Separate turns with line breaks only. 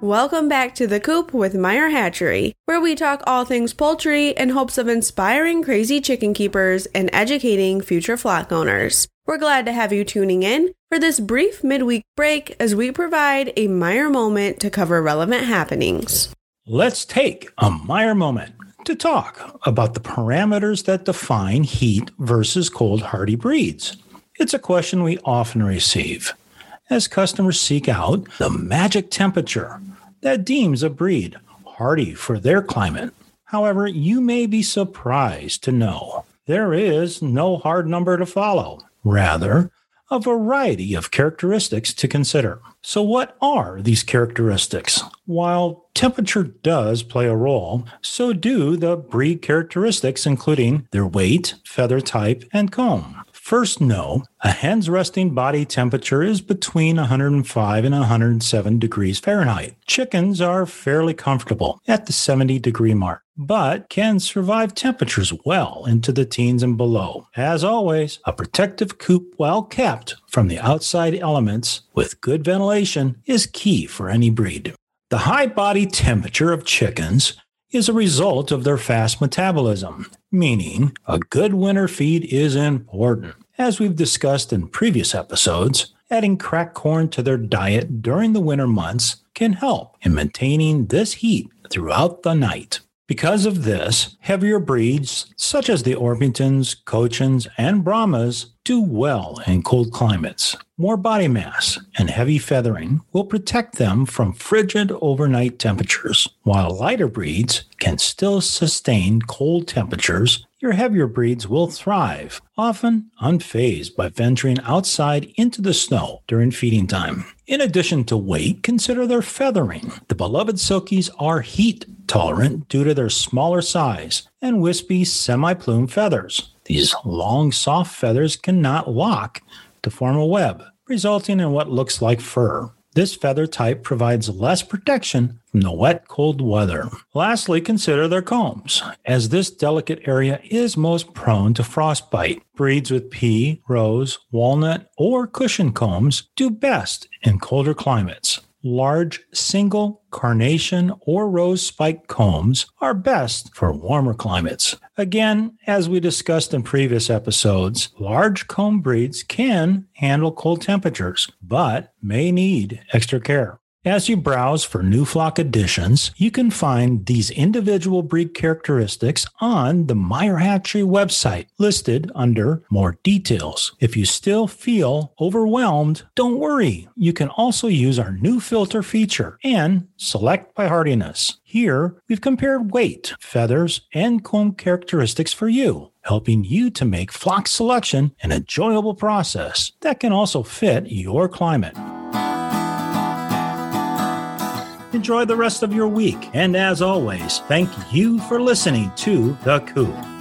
Welcome back to The Coop with Meyer Hatchery, where we talk all things poultry in hopes of inspiring crazy chicken keepers and educating future flock owners. We're glad to have you tuning in for this brief midweek break as we provide a Meyer moment to cover relevant happenings.
Let's take a Meyer moment to talk about the parameters that define heat versus cold hardy breeds. It's a question we often receive as customers seek out the magic temperature that deems a breed hardy for their climate. However, you may be surprised to know there is no hard number to follow. Rather, a variety of characteristics to consider. So, what are these characteristics? While temperature does play a role, so do the breed characteristics, including their weight, feather type, and comb. First, know a hen's resting body temperature is between 105 and 107 degrees Fahrenheit. Chickens are fairly comfortable at the 70 degree mark, but can survive temperatures well into the teens and below. As always, a protective coop well kept from the outside elements with good ventilation is key for any breed. The high body temperature of chickens is a result of their fast metabolism, meaning a good winter feed is important. As we've discussed in previous episodes, adding cracked corn to their diet during the winter months can help in maintaining this heat throughout the night. Because of this, heavier breeds such as the Orpingtons, Cochins, and Brahmas do well in cold climates. More body mass and heavy feathering will protect them from frigid overnight temperatures, while lighter breeds can still sustain cold temperatures. Your heavier breeds will thrive, often unfazed by venturing outside into the snow during feeding time. In addition to weight, consider their feathering. The beloved Silkies are heat tolerant due to their smaller size and wispy semi plume feathers. These long, soft feathers cannot lock to form a web, resulting in what looks like fur. This feather type provides less protection from the wet, cold weather. Lastly, consider their combs, as this delicate area is most prone to frostbite. Breeds with pea, rose, walnut, or cushion combs do best in colder climates large single carnation or rose spike combs are best for warmer climates. Again, as we discussed in previous episodes, large comb breeds can handle cold temperatures, but may need extra care. As you browse for new flock additions, you can find these individual breed characteristics on the Meyer Hatchery website listed under More Details. If you still feel overwhelmed, don't worry. You can also use our new filter feature and select by hardiness. Here, we've compared weight, feathers, and comb characteristics for you helping you to make flock selection an enjoyable process that can also fit your climate. Enjoy the rest of your week. And as always, thank you for listening to The Coop.